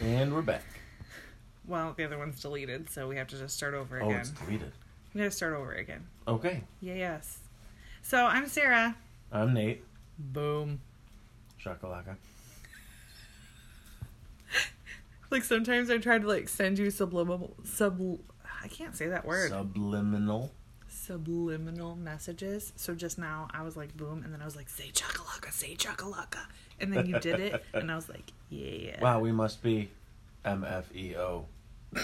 And we're back. Well, the other one's deleted, so we have to just start over again. Oh, again. it's deleted. We gotta start over again. Okay. Yeah, yes. So I'm Sarah. I'm Nate. Boom. Shakalaka. Like sometimes I try to like send you subliminal sub. I can't say that word. Subliminal. Subliminal messages. So just now I was like boom, and then I was like say chakalaka, say chakalaka, and then you did it, and I was like yeah. Wow, we must be MFEO.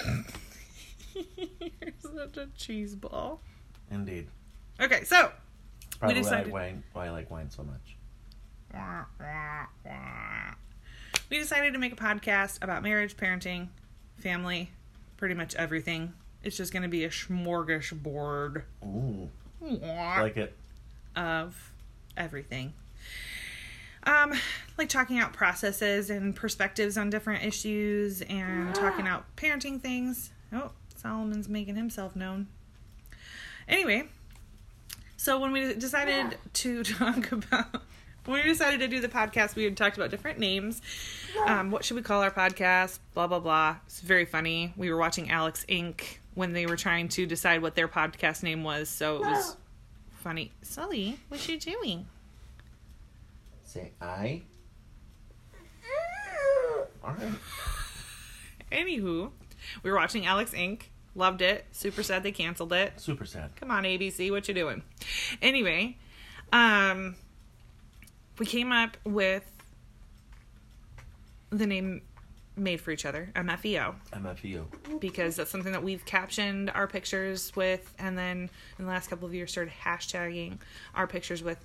You're such a cheese ball. Indeed. Okay, so Probably decided- why, wine, why I like wine so much. we decided to make a podcast about marriage, parenting, family, pretty much everything. It's just going to be a smorgasbord Ooh. Like it. of everything. Um, like talking out processes and perspectives on different issues and talking out parenting things. Oh, Solomon's making himself known. Anyway, so when we decided to talk about when we decided to do the podcast, we had talked about different names. Um, what should we call our podcast? Blah blah blah. It's very funny. We were watching Alex Inc. when they were trying to decide what their podcast name was, so it was funny. Sully, what you doing? Say I. Alright. Anywho, we were watching Alex Inc. Loved it. Super sad they canceled it. Super sad. Come on, ABC, what you doing? Anyway, um, we came up with the name Made for Each Other, MFEO, MFEO. because that's something that we've captioned our pictures with, and then in the last couple of years started hashtagging our pictures with.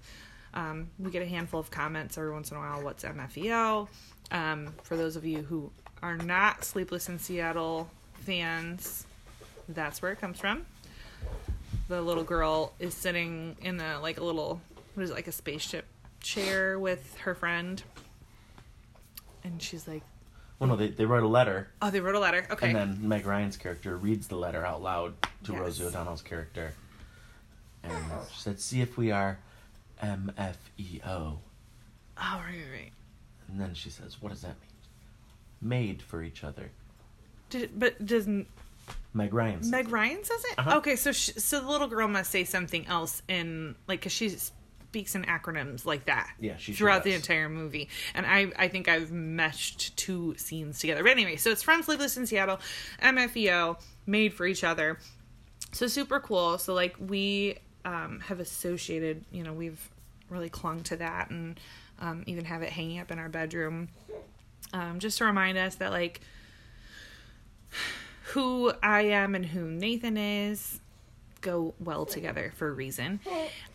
Um, we get a handful of comments every once in a while. What's MFEO? Um, for those of you who are not Sleepless in Seattle fans, that's where it comes from. The little girl is sitting in a like a little what is it like a spaceship chair with her friend, and she's like, Well, no, they, they wrote a letter, "Oh, they wrote a letter." Okay. and then Meg Ryan's character reads the letter out loud to Yes. Rosie O'Donnell's character. And she said, See if we are MFEO. oh, right, right. And then she says, What does that mean? Made for each other. Did, but doesn't. Meg Ryan says Meg it. Ryan says it? Uh-huh. Okay, so she, so the little girl must say something else in like because she speaks in acronyms like that. Yeah, she sure throughout the entire movie, and I I think I've meshed two scenes together. But anyway, so it's from Sleepless in Seattle, MFEO, made for each other. So super cool. So like we um, have associated, you know, we've really clung to that and um, even have it hanging up in our bedroom, um, just to remind us that like who I am and who Nathan is go well together for a reason.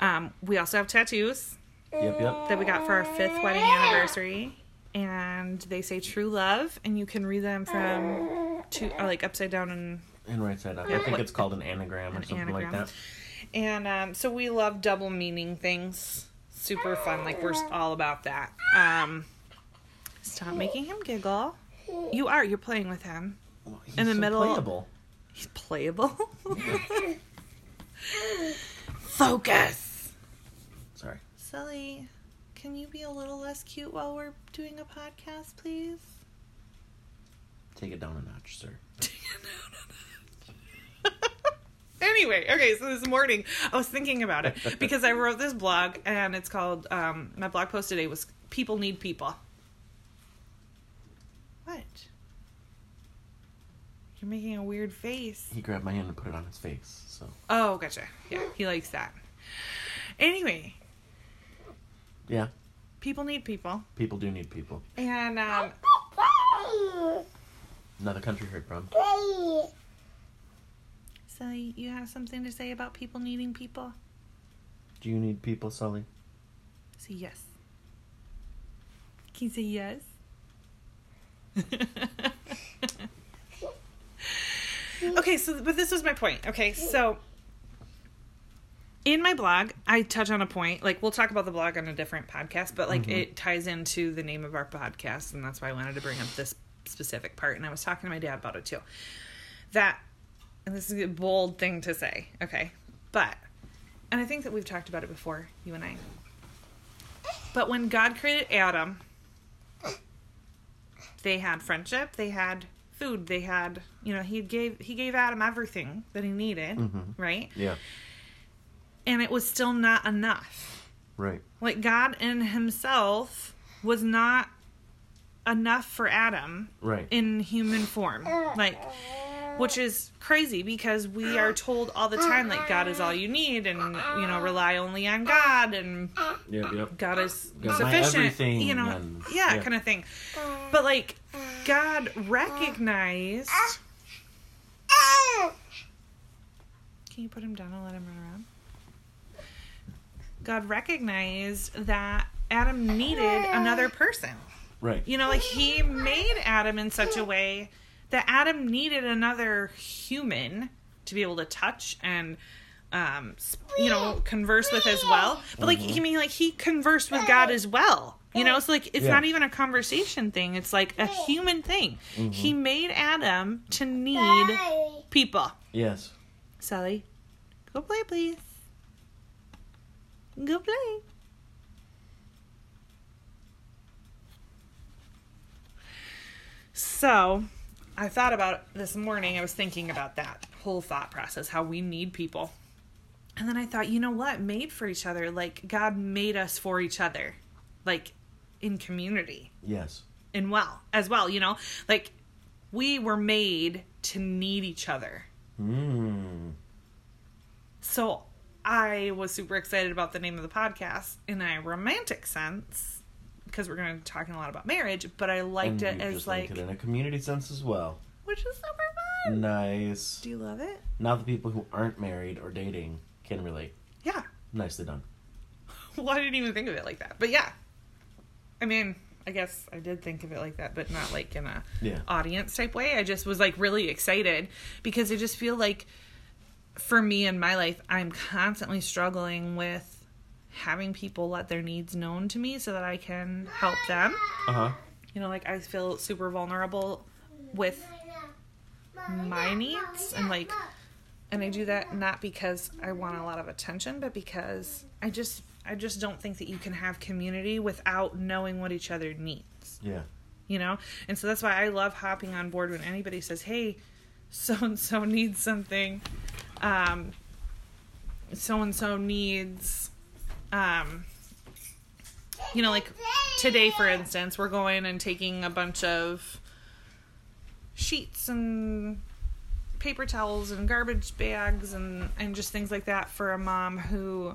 Um, we also have tattoos Yep, yep. that we got for our fifth wedding anniversary, and they say true love, and you can read them from two, or like upside down and And right side up. Yeah, I think like- it's called an anagram or an something like that. And um, so we love double meaning things. Super fun. Like we're all about that. Um, stop making him giggle. You are. You're playing with him. Well, he's In the so middle- Playable. He's playable. Focus. Sorry. Sully, can you be a little less cute while we're doing a podcast, please? Take it down a notch, sir. anyway, okay, so this morning I was thinking about it because I wrote this blog and it's called um my blog post today was People Need People. What? You're making a weird face. He grabbed my hand and put it on his face. So Oh, gotcha. Yeah, he likes that. Anyway, yeah, people need people. people do need people. And um Another country heard from. so you have something to say about people needing people? Do you need people, Sully? Say yes. Can you say yes? okay, so but this was my point. Okay, so in my blog, I touch on a point. Like we'll talk about the blog on a different podcast, but like Mhm. it ties into the name of our podcast, and that's why I wanted to bring up this specific part. And I was talking to my dad about it too. That, and this is a bold thing to say. Okay, but, and I think that we've talked about it before, you and I. But when God created Adam, They had friendship, they had food, they had, you know, he gave he gave Adam everything that he needed, Mhm. right? Yeah. And it was still not enough. Right. Like God in himself was not enough for Adam Right. in human form. Like which is crazy because we are told all the time like God is all you need and you know rely only on God and Yep. Yep. God is God's my sufficient, everything you know, and- yeah, yeah. kind of thing. But like God recognized Can you put him down and let him run around? God recognized that Adam needed another person. Right. You know, like he made Adam in such a way that Adam needed another human to be able to touch and um you know converse with as well. But like he mean like he conversed with God as well. You know, it's like it's Yeah. not even a conversation thing. It's like a human thing. He made Adam to need people. Yes. Sally, go play, please. Go play. So, I thought about this morning. I was thinking about that whole thought process, how we need people. And then I thought, you know what? Made for each other. Like, God made us for each other. Like, in community Yes. and well, as well, you know? Like, we were made to need each other. Mm. So I was super excited about the name of the podcast in a romantic sense because we're going to be talking a lot about marriage, but I liked and it as like it in a community sense as well. which is super fun. Nice. Do you love it? Now the people who aren't married or dating can relate. Yeah. Nicely done. Well, I didn't even think of it like that, but yeah. I mean, I guess I did think of it like that, but not like in a Yeah. audience type way. I just was like really excited because I just feel like for me in my life, I'm constantly struggling with having people let their needs known to me so that I can help them. Uh huh. You know, like I feel super vulnerable with my needs and like and I do that not because I want a lot of attention, but because I just I just don't think that you can have community without knowing what each other needs Yeah. you know and so that's why i love hopping on board when anybody says hey so and so needs something um so and so needs um you know like today for instance we're going and taking a bunch of sheets and paper towels and garbage bags and and just things like that for a mom who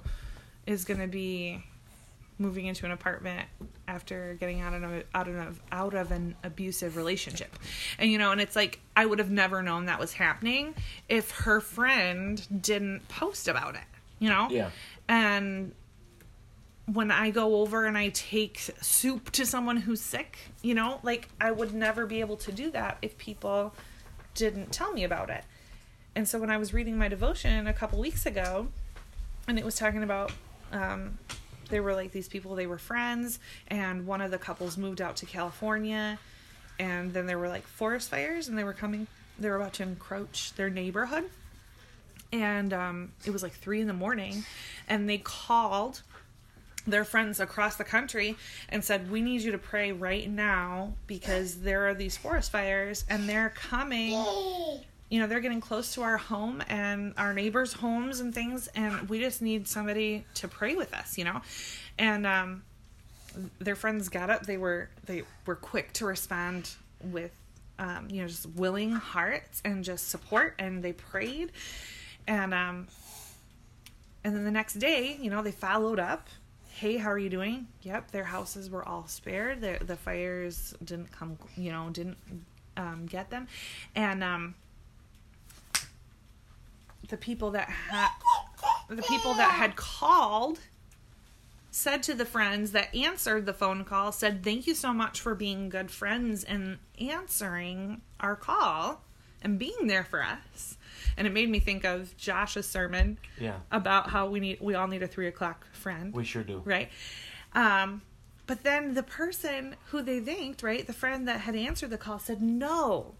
is going to be moving into an apartment after getting out of out of out of an abusive relationship. And you know, and it's like I would have never known that was happening if her friend didn't post about it, you know? Yeah. And when I go over and I take soup to someone who's sick, you know, like I would never be able to do that if people didn't tell me about it. And so when I was reading my devotion a couple weeks ago, and it was talking about um, they were like these people they were friends and one of the couples moved out to california and then there were like forest fires and they were coming they were about to encroach their neighborhood and um, it was like three in the morning and they called their friends across the country and said we need you to pray right now because there are these forest fires and they're coming. You know they're getting close to our home and our neighbors homes and things and we just need somebody to pray with us you know? And um their friends got up. They were they were quick to respond with um you know just willing hearts and just support and they prayed. And um and then the next day you know they followed up hey how are you doing? Yep their houses were all spared. The the fires didn't come you know didn't um, get them. And um the people that had the people that had called said to the friends that answered the phone call said thank you so much for being good friends and answering our call and being there for us and it made me think of josh's sermon Yeah. about how we need we all need a three o'clock friend We sure do. right um but then the person who they thanked right the friend that had answered the call said no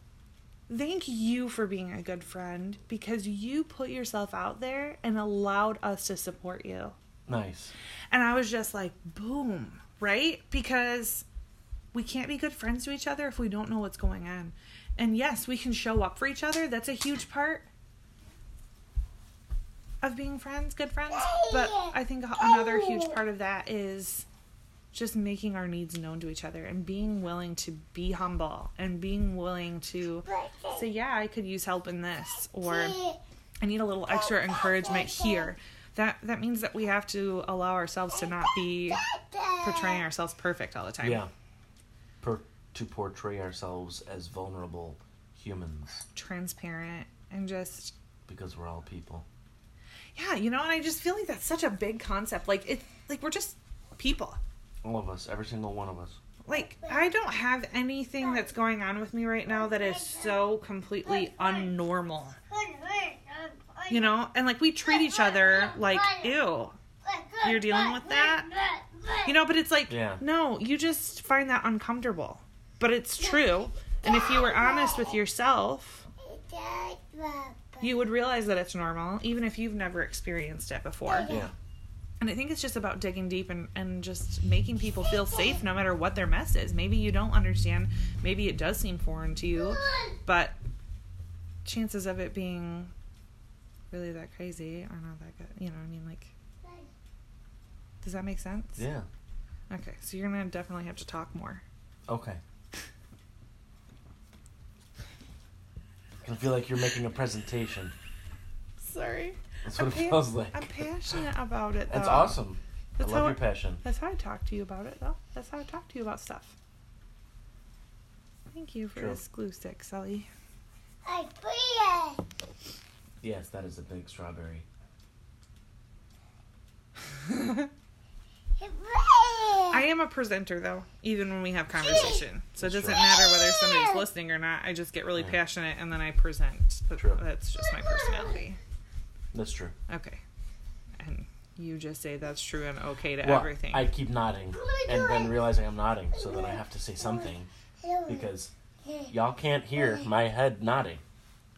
thank you for being a good friend because you put yourself out there and allowed us to support you Nice. and i was just like boom right because we can't be good friends to each other if we don't know what's going on. And yes, we can show up for each other. That's a huge part of being friends, good friends. But I think another huge part of that is just making our needs known to each other and being willing to be humble and being willing to say, yeah, I could use help in this or I need a little extra encouragement here. That that means that we have to allow ourselves to not be portraying ourselves perfect all the time. Yeah. Per- to portray ourselves as vulnerable humans Transparent and just because we're all people. yeah, you know, and I just feel like that's such a big concept. Like it like we're just people. All of us, every single one of us. like I don't have anything that's going on with me right now that is so completely unnormal. You know, and like we treat each other like ew. You're dealing with that? You know, but it's like Yeah. no, you just find that uncomfortable. But it's true. And if you were honest with yourself, you would realize that it's normal even if you've never experienced it before. Yeah. And I think it's just about digging deep and, and just making people feel safe no matter what their mess is. Maybe you don't understand. Maybe it does seem foreign to you. But chances of it being really that crazy are not that good. You know what I mean? Like, does that make sense? Yeah. Okay, so you're going to definitely have to talk more. Okay. I feel like you're making a presentation. Sorry. That's what I'm it pa- feels like. I'm passionate about it, though. That's awesome. That's I love how your passion. That's how I talk to you about it, though. That's how I talk to you about stuff. Thank you for True. this glue stick, Sully. Yes, that is a big strawberry. I am a presenter though, even when we have conversation. So it doesn't true. matter whether somebody's listening or not. I just get really passionate and then I present. But True. That's just my personality. That's true. Okay. And you just say that's true and okay to Well, everything. I keep nodding and then realizing I'm nodding, so that I have to say something because y'all can't hear my head nodding.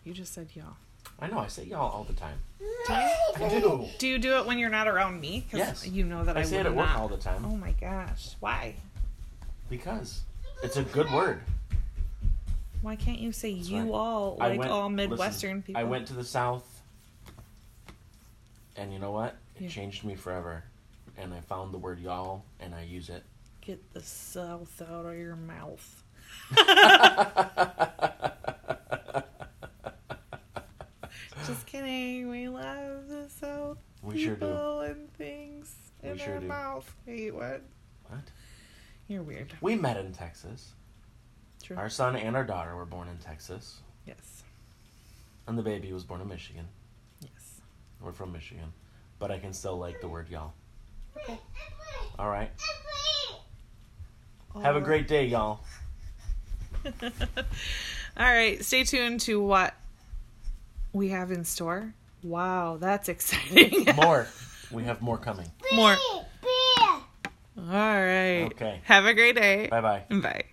You just said y'all. I know I say y'all all the time. Do you? I do. Do you do it when you're not around me? 'Cause Yes. You know that I, I say it would at work not. all the time Oh my gosh. Why? because it's a good word. Why can't you say you right. all I like went- all Midwestern listen, people? I went to the South, and you know what? It Yeah. changed me forever. And I found the word y'all, and I use it. Get the south out of your mouth. We love the South we sure do. people and things We in sure our do. mouth. Wait, what? What? You're weird. We met in Texas. True. Our son and our daughter were born in Texas, yes. and the baby was born in Michigan. Yes. We're from Michigan, but I can still like the word y'all. Okay. All right. Have a great day, y'all. All right. Stay tuned to what we have in store. Wow, that's exciting. More. We have more coming. More. All right. Okay. Have a great day. Bye bye. Bye.